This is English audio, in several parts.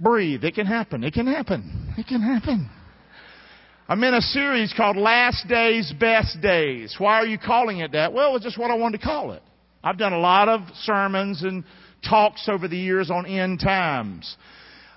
breathe. It can happen. It can happen. It can happen. I'm in a series called Last Days, Best Days. Why are you calling it that? Well, it's just what I wanted to call it. I've done a lot of sermons and talks over the years on end times.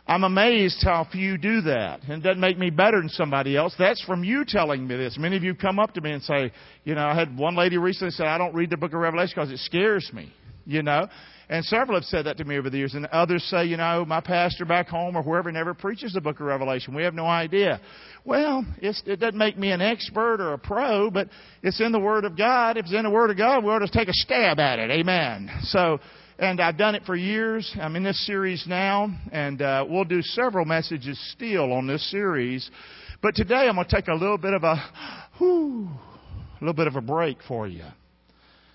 I'm amazed how few do that. And it doesn't make me better than somebody else. That's from you telling me this. Many of you come up to me and say, you know, I had one lady recently say, I don't read the book of Revelation because it scares me, you know. And several have said that to me over the years. And others say, you know, my pastor back home or wherever never preaches the book of Revelation. We have no idea. Well, it doesn't make me an expert or a pro, but it's in the Word of God. If it's in the Word of God, we ought to take a stab at it. Amen. So, and I've done it for years. I'm in this series now, and uh, we'll do several messages still on this series. But today I'm going to take a little bit of a, whew, a little bit of a break for you.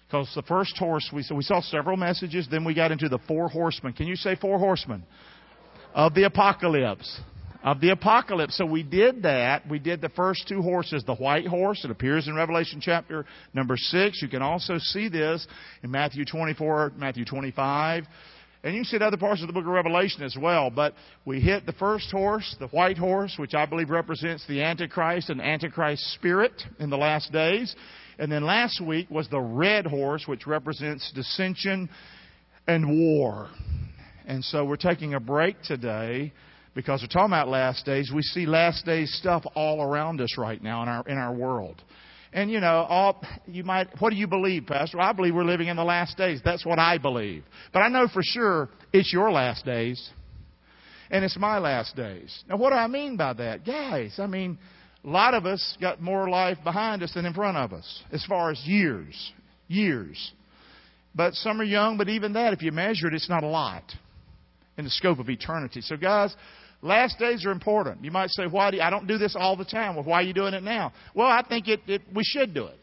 Because the first horse, we saw, we saw several messages, then we got into the four horsemen. Can you say four horsemen? Of the apocalypse of the apocalypse. So we did that. We did the first two horses, the white horse. It appears in Revelation chapter number 6. You can also see this in Matthew 24, Matthew 25. And you can see in other parts of the book of Revelation as well. But we hit the first horse, the white horse, which I believe represents the Antichrist and Antichrist spirit in the last days. And then last week was the red horse, which represents dissension and war. And so we're taking a break today because we're talking about last days. We see last days stuff all around us right now in our in our world. And you know, all you might what do you believe, Pastor? I believe we're living in the last days. That's what I believe. But I know for sure it's your last days. And it's my last days. Now what do I mean by that? Guys, I mean a lot of us got more life behind us than in front of us as far as years. Years. But some are young, but even that, if you measure it, it's not a lot in the scope of eternity. So, guys, Last days are important. You might say, why do you, I don't do this all the time. Well, why are you doing it now? Well, I think it, it, we should do it.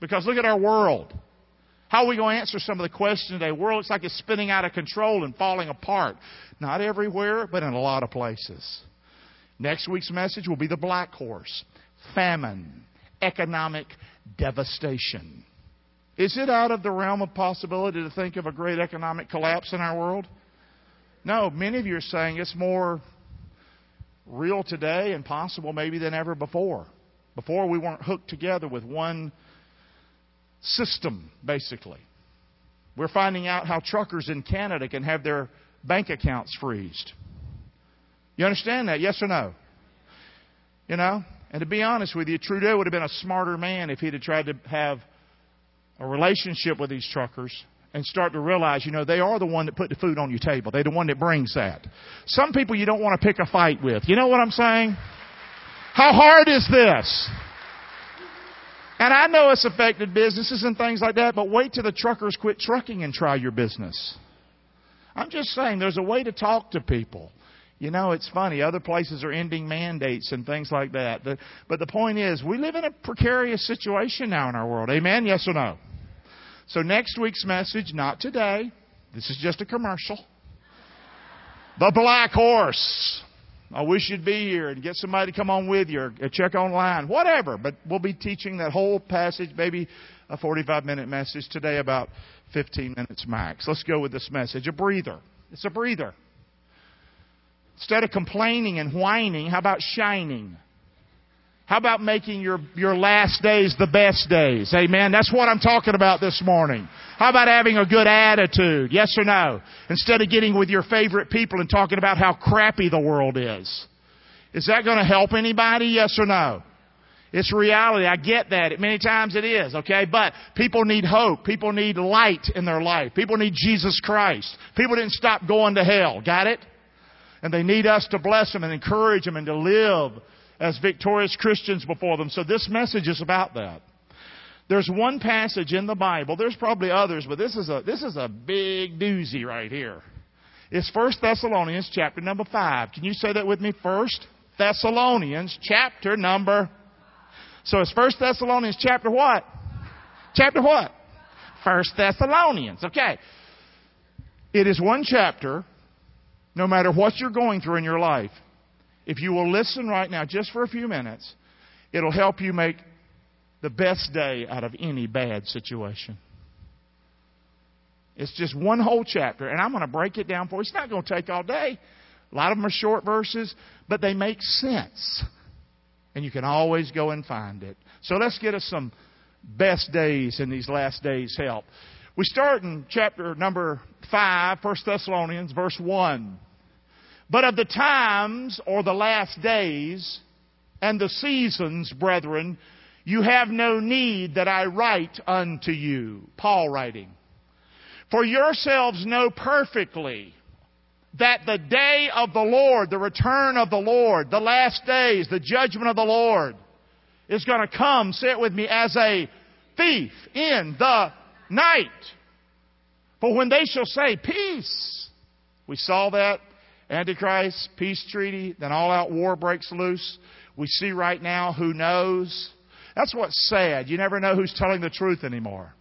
Because look at our world. How are we going to answer some of the questions today? The world looks like it's spinning out of control and falling apart. Not everywhere, but in a lot of places. Next week's message will be the black horse. Famine. Economic devastation. Is it out of the realm of possibility to think of a great economic collapse in our world? No, many of you are saying it's more real today and possible maybe than ever before. Before we weren't hooked together with one system, basically. We're finding out how truckers in Canada can have their bank accounts freezed. You understand that? Yes or no? You know? And to be honest with you, Trudeau would have been a smarter man if he'd have tried to have a relationship with these truckers and start to realize, you know, they are the one that put the food on your table. They're the one that brings that. Some people you don't want to pick a fight with. You know what I'm saying? How hard is this? And I know it's affected businesses and things like that, but wait till the truckers quit trucking and try your business. I'm just saying there's a way to talk to people. You know, it's funny. Other places are ending mandates and things like that. But the point is, we live in a precarious situation now in our world. Amen? Yes or no? So next week's message, not today. This is just a commercial. The black horse. I wish you'd be here and get somebody to come on with you or check online, whatever. But we'll be teaching that whole passage, maybe a 45 minute message today, about 15 minutes max. Let's go with this message. A breather. It's a breather. Instead of complaining and whining, how about shining? How about making your, your last days the best days? Amen. That's what I'm talking about this morning. How about having a good attitude? Yes or no? Instead of getting with your favorite people and talking about how crappy the world is. Is that going to help anybody? Yes or no? It's reality. I get that. Many times it is, okay? But people need hope. People need light in their life. People need Jesus Christ. People didn't stop going to hell. Got it? And they need us to bless them and encourage them and to live as victorious Christians before them. So this message is about that. There's one passage in the Bible. There's probably others, but this is a this is a big doozy right here. It's First Thessalonians chapter number five. Can you say that with me? First Thessalonians chapter number. So it's First Thessalonians chapter what? Chapter what? First Thessalonians. Okay. It is one chapter. No matter what you're going through in your life, if you will listen right now, just for a few minutes, it'll help you make the best day out of any bad situation. It's just one whole chapter, and I'm going to break it down for you. It's not going to take all day. A lot of them are short verses, but they make sense. And you can always go and find it. So let's get us some best days in these last days help. We start in chapter number 5, 1 Thessalonians, verse 1. But of the times or the last days and the seasons, brethren, you have no need that I write unto you. Paul writing. For yourselves know perfectly that the day of the Lord, the return of the Lord, the last days, the judgment of the Lord is going to come, say it with me, as a thief in the night. For when they shall say peace, we saw that Antichrist, peace treaty, then all out war breaks loose. We see right now who knows. That's what's sad. You never know who's telling the truth anymore.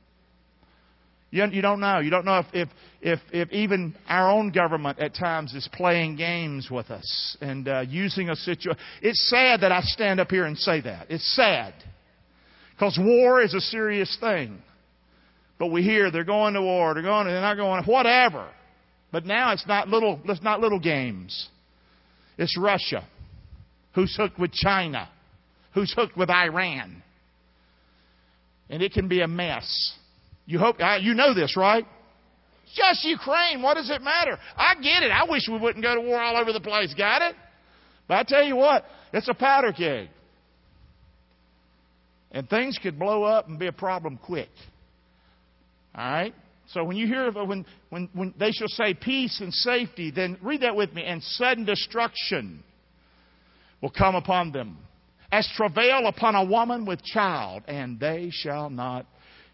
You, you don't know. You don't know if, if, if, if, even our own government at times is playing games with us and uh, using a situation. It's sad that I stand up here and say that. It's sad. Because war is a serious thing. But we hear they're going to war, they're going, they're not going, whatever. But now it's not little, it's not little games. It's Russia, who's hooked with China, who's hooked with Iran, and it can be a mess. You hope you know this, right? Just Ukraine. What does it matter? I get it. I wish we wouldn't go to war all over the place. Got it? But I tell you what, it's a powder keg. And things could blow up and be a problem quick. All right? So when you hear of uh, when, when, when they shall say peace and safety, then read that with me. And sudden destruction will come upon them, as travail upon a woman with child, and they shall not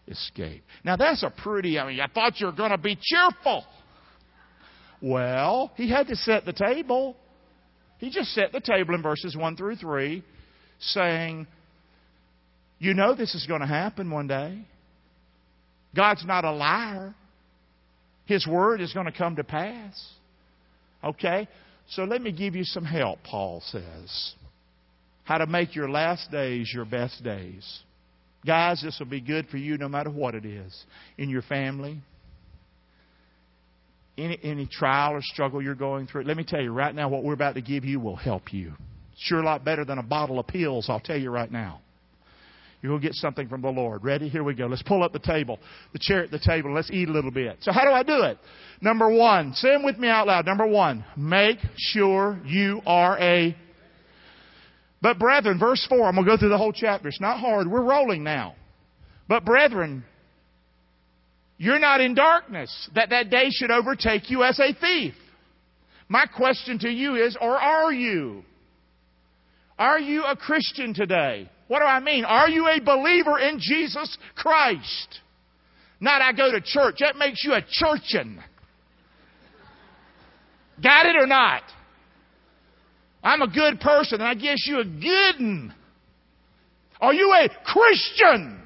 escape. Now that's a pretty, I mean, I thought you were going to be cheerful. Well, he had to set the table. He just set the table in verses 1 through 3, saying, You know this is going to happen one day. God's not a liar. His word is going to come to pass. Okay? So let me give you some help, Paul says. How to make your last days your best days. Guys, this will be good for you no matter what it is. In your family, any, any trial or struggle you're going through. Let me tell you right now, what we're about to give you will help you. Sure, a lot better than a bottle of pills, I'll tell you right now. Going to get something from the Lord. Ready? Here we go. Let's pull up the table, the chair at the table. Let's eat a little bit. So, how do I do it? Number one, say them with me out loud. Number one, make sure you are a but brethren, verse 4, I'm going to go through the whole chapter. It's not hard. We're rolling now. But brethren, you're not in darkness, that that day should overtake you as a thief. My question to you is, or are you? Are you a Christian today? What do I mean? Are you a believer in Jesus Christ? Not I go to church. That makes you a churchin. Got it or not? I'm a good person, and I guess you a good one. Are you a Christian?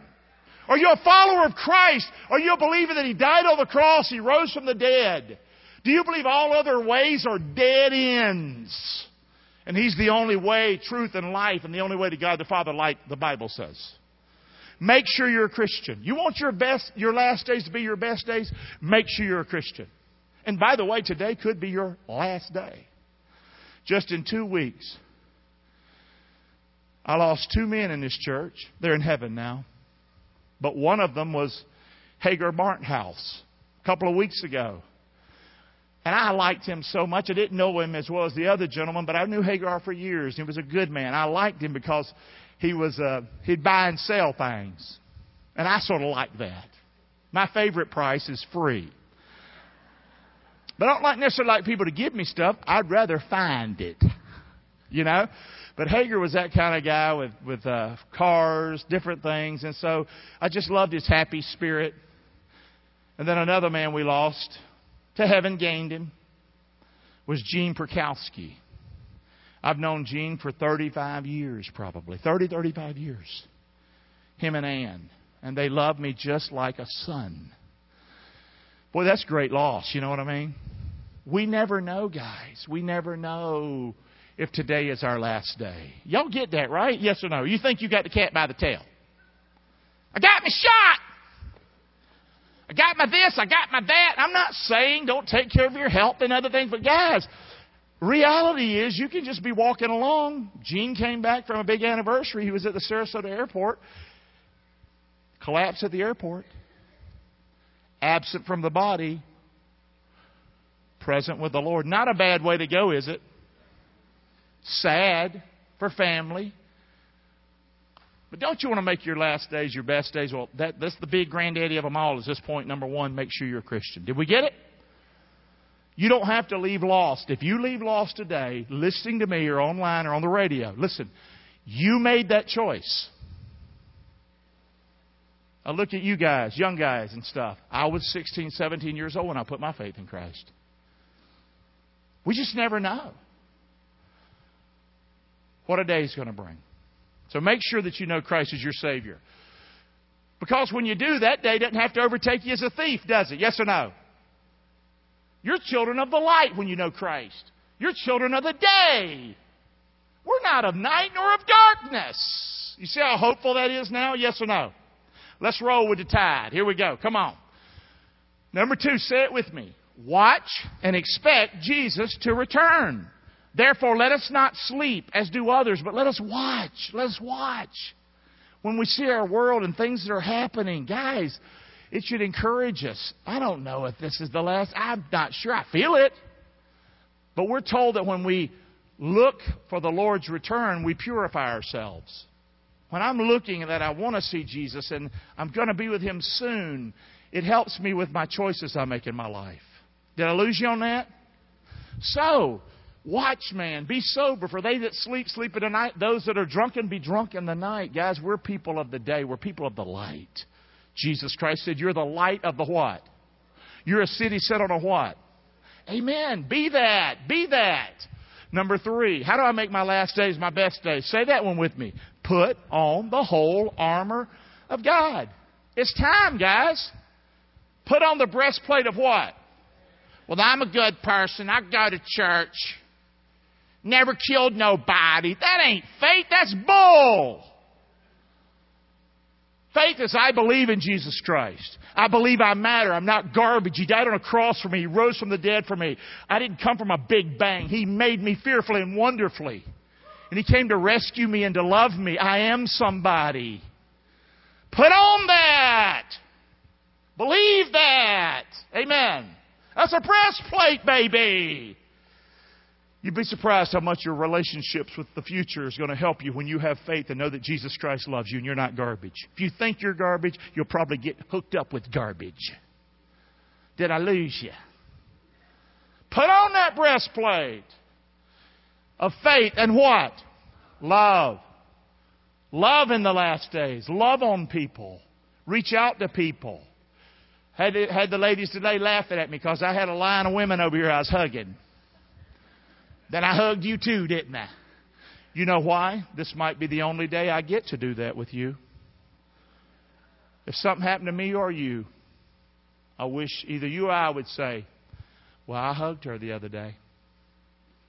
Are you a follower of Christ? Are you a believer that He died on the cross, He rose from the dead? Do you believe all other ways are dead ends? And He's the only way, truth, and life, and the only way to God the Father, like the Bible says. Make sure you're a Christian. You want your best, your last days to be your best days? Make sure you're a Christian. And by the way, today could be your last day. Just in two weeks, I lost two men in this church. They're in heaven now. But one of them was Hagar Barnthouse a couple of weeks ago. And I liked him so much. I didn't know him as well as the other gentleman, but I knew Hagar for years. He was a good man. I liked him because he was uh, he'd buy and sell things, and I sort of like that. My favorite price is free. But I don't like necessarily like people to give me stuff. I'd rather find it. You know? But Hager was that kind of guy with, with uh, cars, different things. And so I just loved his happy spirit. And then another man we lost to heaven gained him was Gene Perkowski. I've known Gene for 35 years, probably. 30, 35 years. Him and Ann. And they love me just like a son. Boy, that's great loss. You know what I mean? We never know, guys. We never know if today is our last day. Y'all get that, right? Yes or no? You think you got the cat by the tail. I got me shot. I got my this, I got my that. I'm not saying don't take care of your health and other things, but guys, Reality is, you can just be walking along. Gene came back from a big anniversary. He was at the Sarasota airport. collapsed at the airport. Absent from the body. Present with the Lord. Not a bad way to go, is it? Sad for family. But don't you want to make your last days your best days? Well, that, that's the big granddaddy of them all. Is this point number one? Make sure you're a Christian. Did we get it? You don't have to leave lost. If you leave lost today, listening to me or online or on the radio, listen, you made that choice. I look at you guys, young guys and stuff. I was 16, 17 years old when I put my faith in Christ. We just never know what a day is going to bring. So make sure that you know Christ is your Savior. Because when you do, that day doesn't have to overtake you as a thief, does it? Yes or no? You're children of the light when you know Christ. You're children of the day. We're not of night nor of darkness. You see how hopeful that is now? Yes or no? Let's roll with the tide. Here we go. Come on. Number two, say it with me. Watch and expect Jesus to return. Therefore, let us not sleep as do others, but let us watch. Let us watch. When we see our world and things that are happening, guys, it should encourage us. I don't know if this is the last. I'm not sure. I feel it. But we're told that when we look for the Lord's return, we purify ourselves. When I'm looking that I want to see Jesus and I'm going to be with Him soon, it helps me with my choices I make in my life. Did I lose you on that? So, watch, man. Be sober, for they that sleep, sleep in the night. Those that are drunken, be drunk in the night. Guys, we're people of the day. We're people of the light. Jesus Christ said, You're the light of the what? You're a city set on a what? Amen. Be that. Be that. Number three, how do I make my last days my best days? Say that one with me. Put on the whole armor of God. It's time, guys. Put on the breastplate of what? Well, I'm a good person. I go to church. Never killed nobody. That ain't faith. That's bull. Faith is I believe in Jesus Christ. I believe I matter. I'm not garbage. He died on a cross for me. He rose from the dead for me. I didn't come from a big bang. He made me fearfully and wonderfully. And He came to rescue me and to love me. I am somebody. Put on that. Believe that. Amen. That's a breastplate, baby. You'd be surprised how much your relationships with the future is going to help you when you have faith and know that Jesus Christ loves you and you're not garbage. If you think you're garbage, you'll probably get hooked up with garbage. Did I lose you? Put on that breastplate of faith and what? Love. Love in the last days. Love on people. Reach out to people. Had, had the ladies today laughing at me because I had a line of women over here I was hugging. Then I hugged you too, didn't I? You know why? This might be the only day I get to do that with you. If something happened to me or you, I wish either you or I would say, Well, I hugged her the other day.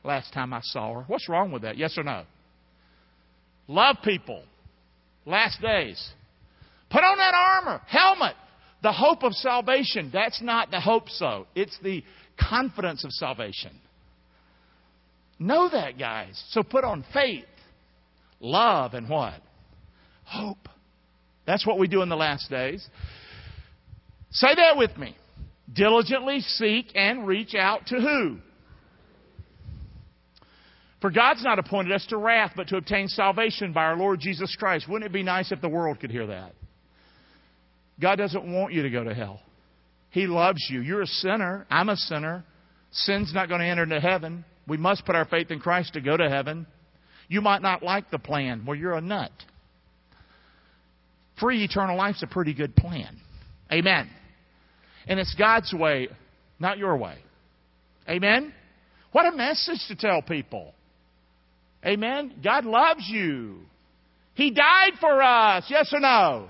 Last time I saw her. What's wrong with that? Yes or no? Love people. Last days. Put on that armor, helmet, the hope of salvation. That's not the hope so. It's the confidence of salvation. Know that, guys. So put on faith, love, and what? Hope. That's what we do in the last days. Say that with me. Diligently seek and reach out to who? For God's not appointed us to wrath, but to obtain salvation by our Lord Jesus Christ. Wouldn't it be nice if the world could hear that? God doesn't want you to go to hell. He loves you. You're a sinner. I'm a sinner. Sin's not going to enter into heaven. We must put our faith in Christ to go to heaven. You might not like the plan. Well, you're a nut. Free eternal life's a pretty good plan. Amen. And it's God's way, not your way. Amen? What a message to tell people. Amen? God loves you. He died for us. Yes or no?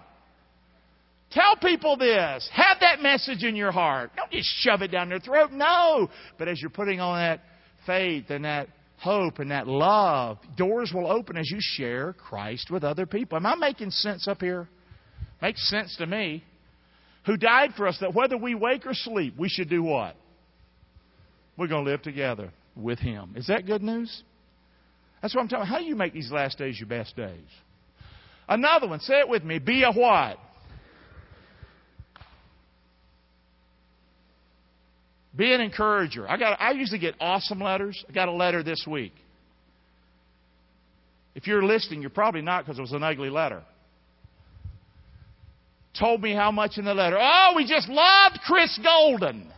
Tell people this. Have that message in your heart. Don't just shove it down their throat. No. But as you're putting on that faith and that hope and that love, doors will open as you share Christ with other people. Am I making sense up here? Makes sense to me. Who died for us that whether we wake or sleep, we should do what? We're going to live together. with Him. Is that good news? That's what I'm talking about. How do you make these last days your best days? Another one, say it with me. Be a what? Be an encourager. I got I usually get awesome letters. I got a letter this week. If you're listening, you're probably not because it was an ugly letter. Told me how much in the letter. Oh, we just loved Chris Golden.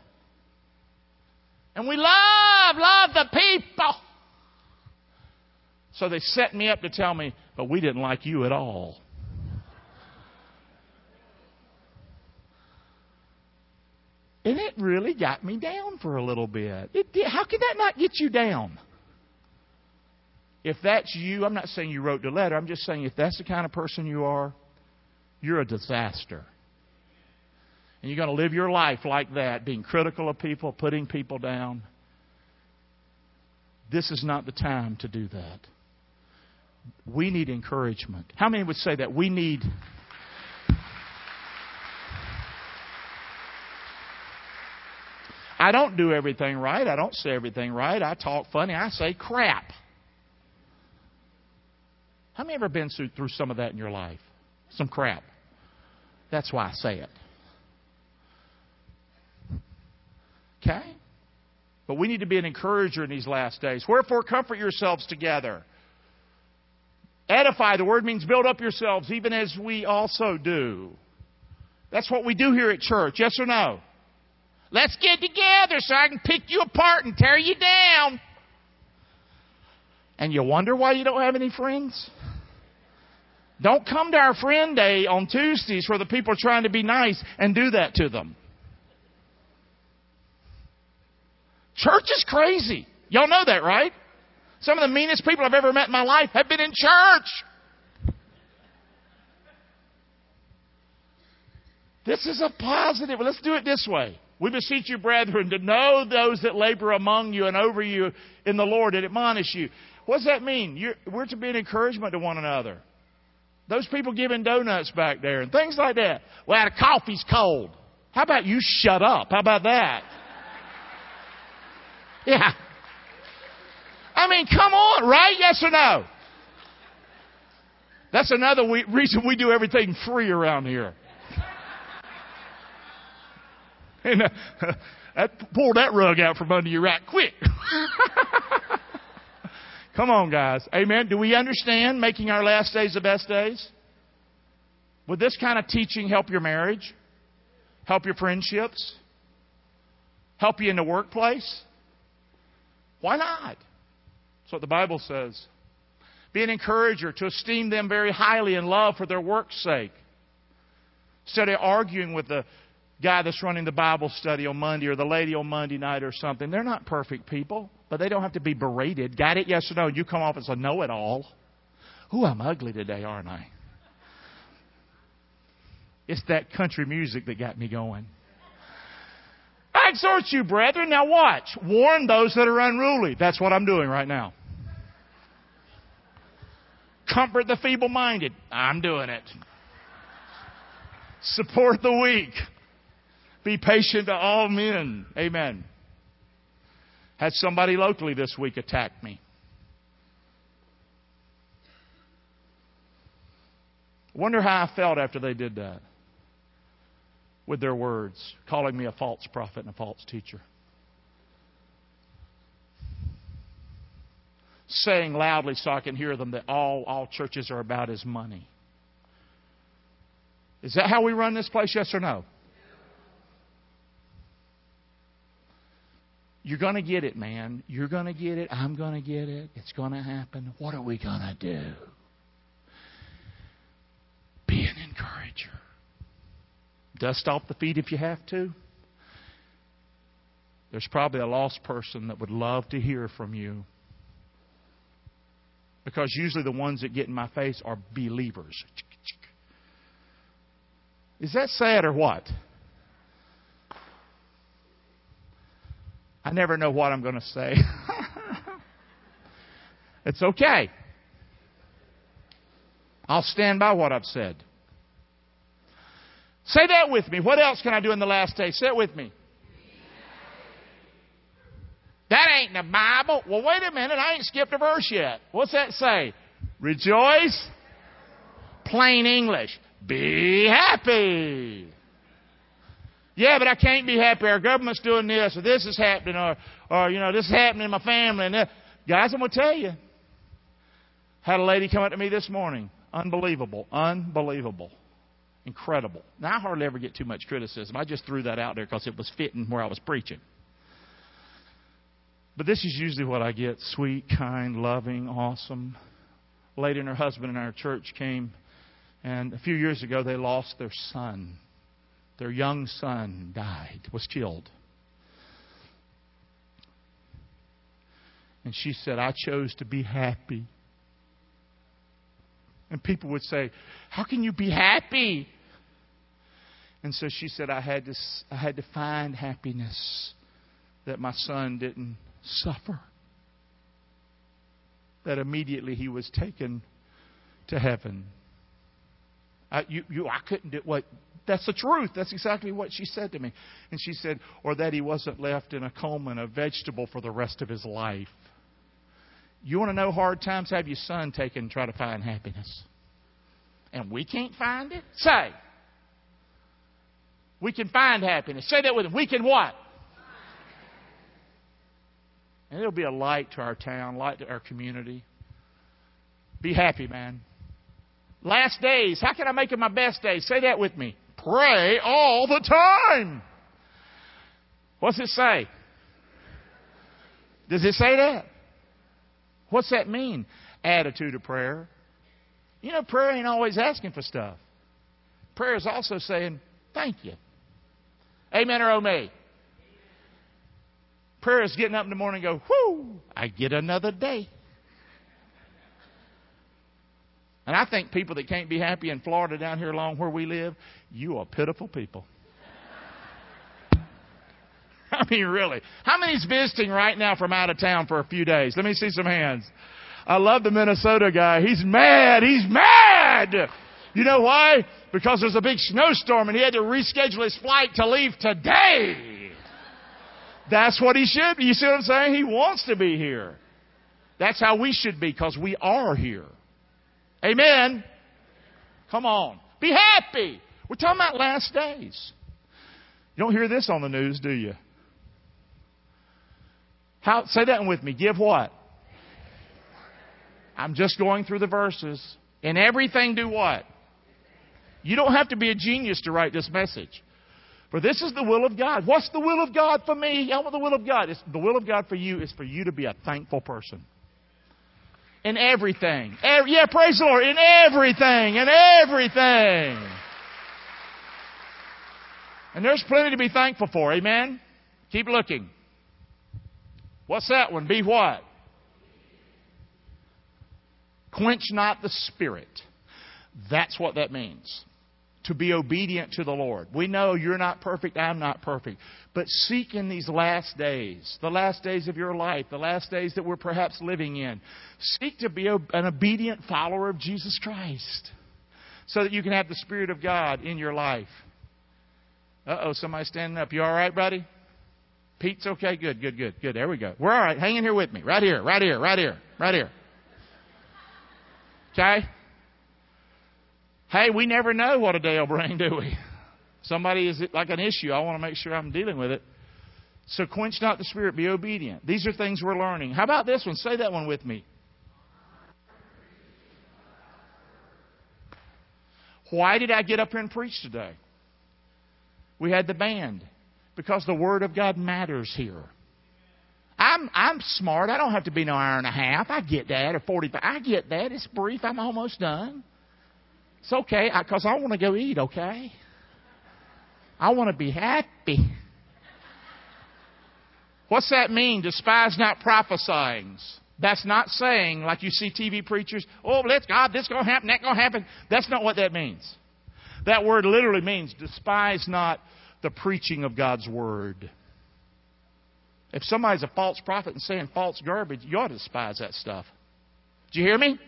And we love, love the people. So they set me up to tell me, but we didn't like you at all. And it really got me down for a little bit. It did. How can that not get you down? If that's you, I'm not saying you wrote the letter. I'm just saying if that's the kind of person you are, you're a disaster. And you're going to live your life like that, being critical of people, putting people down. This is not the time to do that. We need encouragement. How many would say that? We need. I don't do everything right. I don't say everything right. I talk funny. I say crap. How many ever been through some of that in your life? Some crap. That's why I say it. Okay? But we need to be an encourager in these last days. Wherefore, comfort yourselves together. Edify, the word means build up yourselves, even as we also do. That's what we do here at church, yes or no? Let's get together so I can pick you apart and tear you down. And you wonder why you don't have any friends? Don't come to our friend day on Tuesdays where the people are trying to be nice and do that to them. Church is crazy. Y'all know that, right? Some of the meanest people I've ever met in my life have been in church. This is a positive. Let's do it this way. We beseech you, brethren, to know those that labor among you and over you in the Lord and admonish you. What does that mean? You're, we're to be an encouragement to one another. Those people giving donuts back there and things like that. Well, the coffee's cold. How about you shut up? How about that? Yeah. I mean, come on, right? Yes or no? That's another we, reason we do everything free around here. And uh, that, pull that rug out from under you right quick. Come on, guys. Amen. Do we understand making our last days the best days? Would this kind of teaching help your marriage? Help your friendships? Help you in the workplace? Why not? That's what the Bible says. Be an encourager to esteem them very highly in love for their work's sake. Instead of arguing with the guy that's running the Bible study on Monday or the lady on Monday night or something. They're not perfect people, but they don't have to be berated. Got it? Yes or no? You come off as a know it all. Ooh, I'm ugly today, aren't I? It's that country music that got me going. I exhort you, brethren. Now watch. Warn those that are unruly. That's what I'm doing right now. Comfort the feeble minded. I'm doing it. Support the weak. Be patient to all men. Amen. Had somebody locally this week attack me. Wonder how I felt after they did that with their words, calling me a false prophet and a false teacher. Saying loudly so I can hear them that all, all churches are about is money. Is that how we run this place, yes or no? You're going to get it, man. You're going to get it. I'm going to get it. It's going to happen. What are we going to do? Be an encourager. Dust off the feet if you have to. There's probably a lost person that would love to hear from you. Because usually the ones that get in my face are believers. Is that sad or what? I never know what I'm going to say. it's okay. I'll stand by what I've said. Say that with me. What else can I do in the last day? Say it with me. That ain't in the Bible. Well, wait a minute. I ain't skipped a verse yet. What's that say? Rejoice. Plain English. Be happy. Yeah, but I can't be happy. Our government's doing this, or this is happening, or, or you know, this is happening in my family. And guys, I'm gonna tell you. Had a lady come up to me this morning. Unbelievable, unbelievable, incredible. Now I hardly ever get too much criticism. I just threw that out there because it was fitting where I was preaching. But this is usually what I get: sweet, kind, loving, awesome. Lady and her husband in our church came, and a few years ago they lost their son their young son died, was killed. And she said, I chose to be happy. And people would say, How can you be happy? And so she said, I had to, I had to find happiness that my son didn't suffer. That immediately he was taken to heaven. I, you, you, I couldn't do what that's the truth. That's exactly what she said to me. And she said, or that he wasn't left in a coma and a vegetable for the rest of his life. You want to know hard times? Have your son taken and try to find happiness. And we can't find it? Say. We can find happiness. Say that with him. We can what? And it'll be a light to our town, light to our community. Be happy, man. Last days. How can I make it my best days? Say that with me. Pray all the time. What's it say? Does it say that? What's that mean? Attitude of prayer. You know, prayer ain't always asking for stuff. Prayer is also saying, thank you. Amen or oh me? Prayer is getting up in the morning and go, whoo, I get another day. And I think people that can't be happy in Florida down here along where we live, you are pitiful people. I mean, really. How many's visiting right now from out of town for a few days? Let me see some hands. I love the Minnesota guy. He's mad. He's mad. You know why? Because there's a big snowstorm and he had to reschedule his flight to leave today. That's what he should be. You see what I'm saying? He wants to be here. That's how we should be because we are here. Amen. Come on. Be happy. We're talking about last days. You don't hear this on the news, do you? How, say that one with me. Give what? I'm just going through the verses. In everything, do what? You don't have to be a genius to write this message. For this is the will of God. What's the will of God for me? I want the will of God. It's, the will of God for you is for you to be a thankful person. In everything. Every, yeah, praise the Lord. In everything. In everything. And there's plenty to be thankful for. Amen? Keep looking. What's that one? Be what? Quench not the spirit. That's what that means to be obedient to the Lord. We know you're not perfect, I'm not perfect. But seek in these last days, the last days of your life, the last days that we're perhaps living in, seek to be an obedient follower of Jesus Christ so that you can have the Spirit of God in your life. Uh oh, somebody's standing up. You all right, buddy? Pete's okay? Good, good, good, good. There we go. We're all right. Hang in here with me. Right here, right here, right here, right here. Okay? Hey, we never know what a day will bring, do we? Somebody is like an issue. I want to make sure I'm dealing with it. So quench not the spirit, be obedient. These are things we're learning. How about this one? Say that one with me. Why did I get up here and preach today? We had the band. Because the Word of God matters here. I'm I'm smart. I don't have to be no hour and a half. I get that or forty five. I get that. It's brief. I'm almost done. It's okay, because I, I want to go eat, okay? I want to be happy. What's that mean? Despise not prophesying. That's not saying, like you see TV preachers, oh, let's God, this going to happen, that going to happen. That's not what that means. That word literally means despise not the preaching of God's word. If somebody's a false prophet and saying false garbage, you ought to despise that stuff. Do you hear me?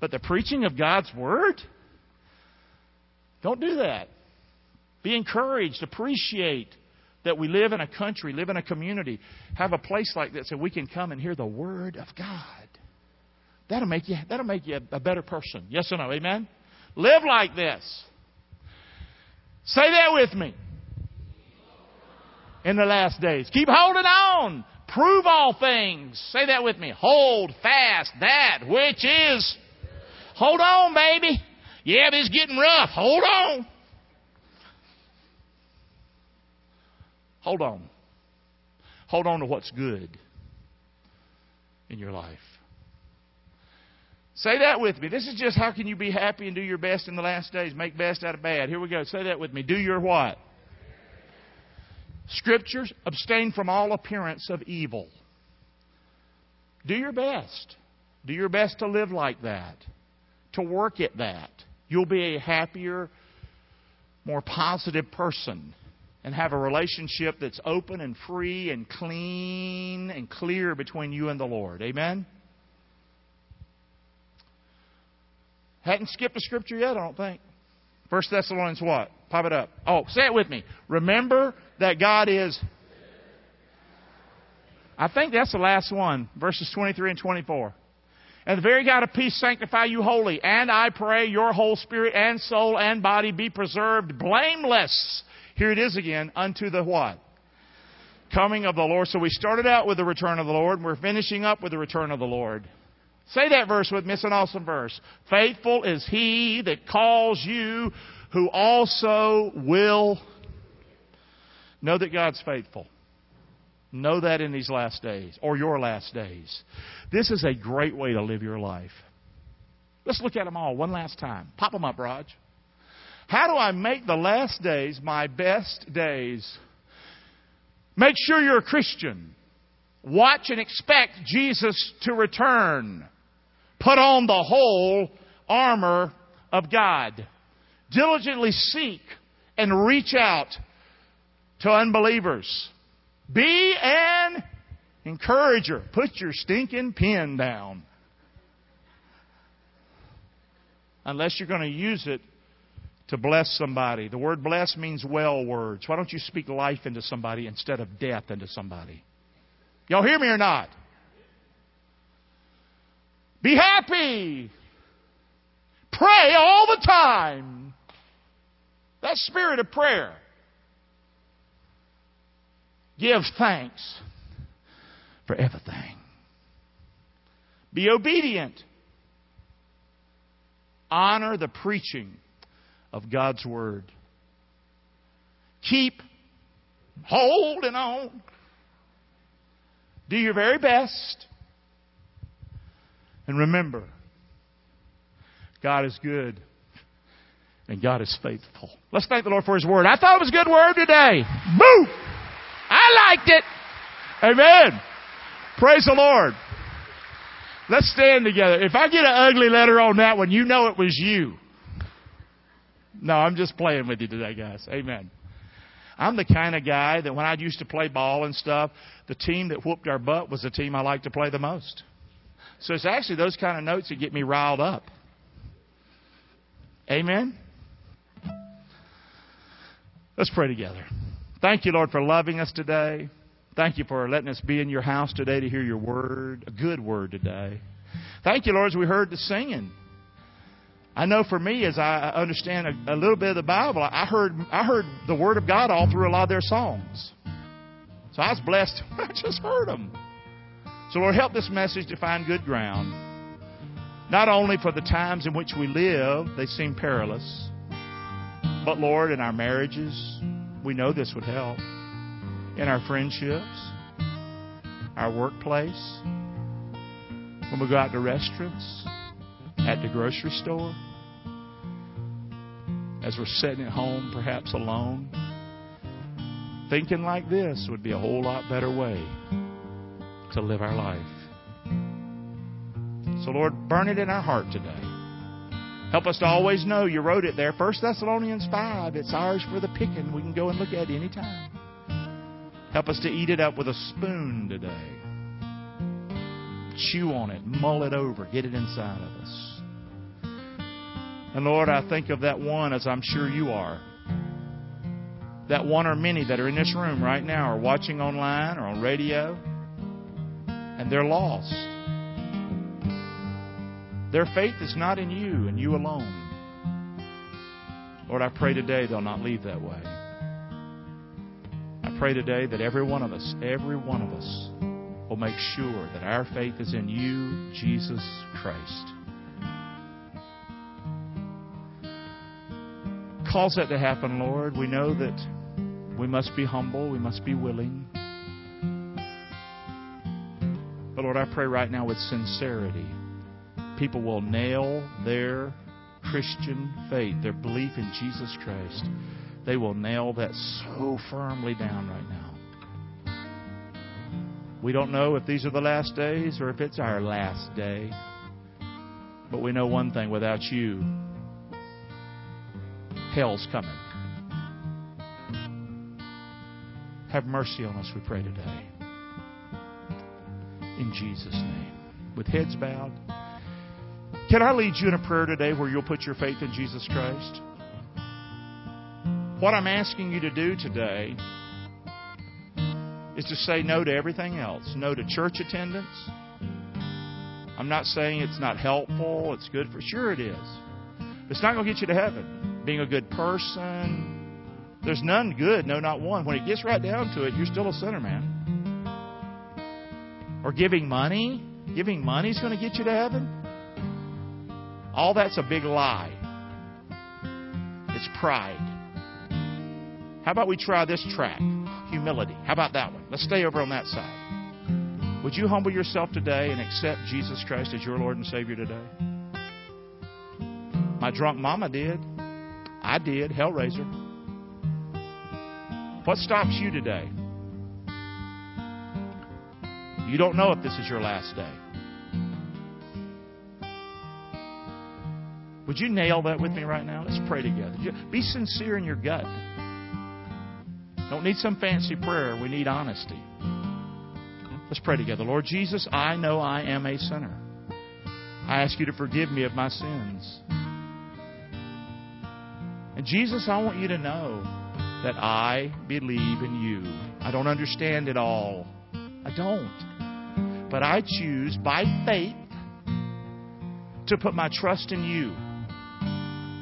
But the preaching of God's Word? Don't do that. Be encouraged, appreciate that we live in a country, live in a community, have a place like this so we can come and hear the Word of God. That'll make you, that'll make you a better person. Yes or no? Amen? Live like this. Say that with me. In the last days. Keep holding on. Prove all things. Say that with me. Hold fast that which is. Hold on, baby. Yeah, but it's getting rough. Hold on. Hold on. Hold on to what's good in your life. Say that with me. This is just how can you be happy and do your best in the last days? Make best out of bad. Here we go. Say that with me. Do your what? Scriptures abstain from all appearance of evil. Do your best. Do your best to live like that, to work at that. You'll be a happier, more positive person and have a relationship that's open and free and clean and clear between you and the Lord. Amen? Hadn't skipped a scripture yet, I don't think. First Thessalonians what? Pop it up. Oh, say it with me. Remember that God is. I think that's the last one, verses 23 and 24. And the very God of peace sanctify you wholly. And I pray your whole spirit and soul and body be preserved blameless. Here it is again, unto the what? Coming of the Lord. So we started out with the return of the Lord, and we're finishing up with the return of the Lord. Say that verse with me. It's an awesome verse. Faithful is he that calls you, who also will know that God's faithful. Know that in these last days, or your last days. This is a great way to live your life. Let's look at them all one last time. Pop them up, Raj. How do I make the last days my best days? Make sure you're a Christian. Watch and expect Jesus to return. Put on the whole armor of God. Diligently seek and reach out to unbelievers. Be an encourager. Put your stinking pen down. Unless you're going to use it to bless somebody. The word bless means well words. Why don't you speak life into somebody instead of death into somebody? Y'all hear me or not? Be happy. Pray all the time. That spirit of prayer. Give thanks for everything. Be obedient. Honor the preaching of God's Word. Keep holding on. Do your very best. And remember, God is good and God is faithful. Let's thank the Lord for His Word. I thought it was a good word today. Boo! I liked it. Amen. Praise the Lord. Let's stand together. If I get an ugly letter on that one, you know it was you. No, I'm just playing with you today, guys. Amen. I'm the kind of guy that when I used to play ball and stuff, the team that whooped our butt was the team I liked to play the most. So it's actually those kind of notes that get me riled up. Amen. Let's pray together. Thank you, Lord, for loving us today. Thank you for letting us be in your house today to hear your word, a good word today. Thank you, Lord, as we heard the singing. I know for me, as I understand a, a, little bit of the Bible, I heard I heard the Word of God all through a lot of their songs. So I was blessed. I just heard them. So Lord, help this message to find good ground. Not only for the times in which we live, they seem perilous, but Lord, in our marriages, we know this would help. In our friendships, our workplace, when we go out to restaurants, at the grocery store, as we're sitting at home, perhaps alone, thinking like this would be a whole lot better way to live our life. So, Lord, burn it in our heart today. Help us to always know you wrote it there. 1 Thessalonians 5. It's ours for the picking. We can go and look at it anytime. Help us to eat it up with a spoon today. Chew on it, mull it over, get it inside of us. And Lord, I think of that one as I'm sure you are that one or many that are in this room right now or watching online or on radio, and they're lost. Their faith is not in you and you alone. Lord, I pray today they'll not leave that way. I pray today that every one of us, every one of us, will make sure that our faith is in you, Jesus Christ. Cause that to happen, Lord. We know that we must be humble, we must be willing. But Lord, I pray right now with sincerity, people will nail their Christian faith, their belief in Jesus Christ. They will nail that so firmly down right now. We don't know if these are the last days or if it's our last day. But we know one thing without you, hell's coming. Have mercy on us, we pray today. In Jesus' name. With heads bowed. Can I lead you in a prayer today where you'll put your faith in Jesus Christ? What I'm asking you to do today is to say no to everything else. No to church attendance. I'm not saying it's not helpful, it's good for sure it is. It's not going to get you to heaven. Being a good person, there's none good, no, not one. When it gets right down to it, you're still a sinner, man. Or giving money, giving money is going to get you to heaven. All that's a big lie. It's pride. How about we try this track? Humility. How about that one? Let's stay over on that side. Would you humble yourself today and accept Jesus Christ as your Lord and Savior today? My drunk mama did. I did. Hellraiser. What stops you today? You don't know if this is your last day. Would you nail that with me right now? Let's pray together. Be sincere in your gut. Don't need some fancy prayer. We need honesty. Let's pray together. Lord Jesus, I know I am a sinner. I ask you to forgive me of my sins. And Jesus, I want you to know that I believe in you. I don't understand it all. I don't. But I choose by faith to put my trust in you.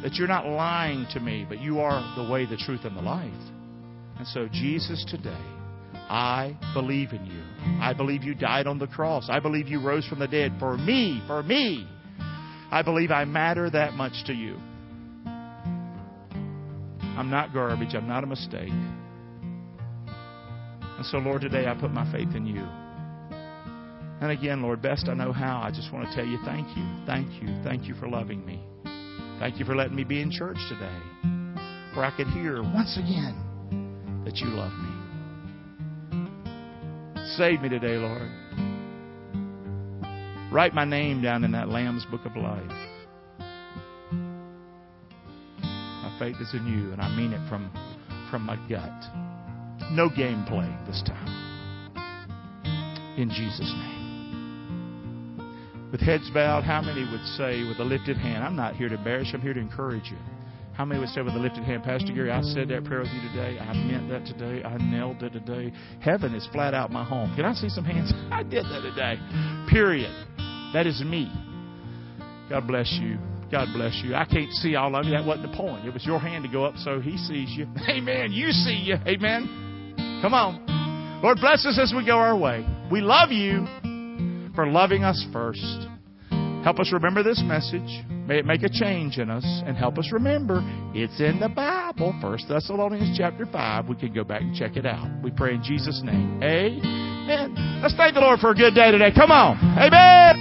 That you're not lying to me, but you are the way, the truth, and the life. And so, Jesus, today, I believe in you. I believe you died on the cross. I believe you rose from the dead for me, for me. I believe I matter that much to you. I'm not garbage. I'm not a mistake. And so, Lord, today I put my faith in you. And again, Lord, best I know how, I just want to tell you thank you, thank you, thank you for loving me. Thank you for letting me be in church today, where I could hear once again that you love me. Save me today, Lord. Write my name down in that Lamb's Book of Life. My faith is in you, and I mean it from, from my gut. No game playing this time. In Jesus' name with heads bowed, how many would say with a lifted hand, I'm not here to embarrass you, I'm here to encourage you. How many would say with a lifted hand, Pastor Gary, I said that prayer with you today. I meant that today. I nailed it today. Heaven is flat out my home. Can I see some hands? I did that today. Period. That is me. God bless you. God bless you. I can't see all of you. That wasn't the point. It was your hand to go up so he sees you. Amen. You see you. Amen. Come on. Lord, bless us as we go our way. We love you for loving us first. Help us remember this message. May it make a change in us and help us remember it's in the Bible, 1 Thessalonians chapter 5. We can go back and check it out. We pray in Jesus' name. Amen. Let's thank the Lord for a good day today. Come on. Amen.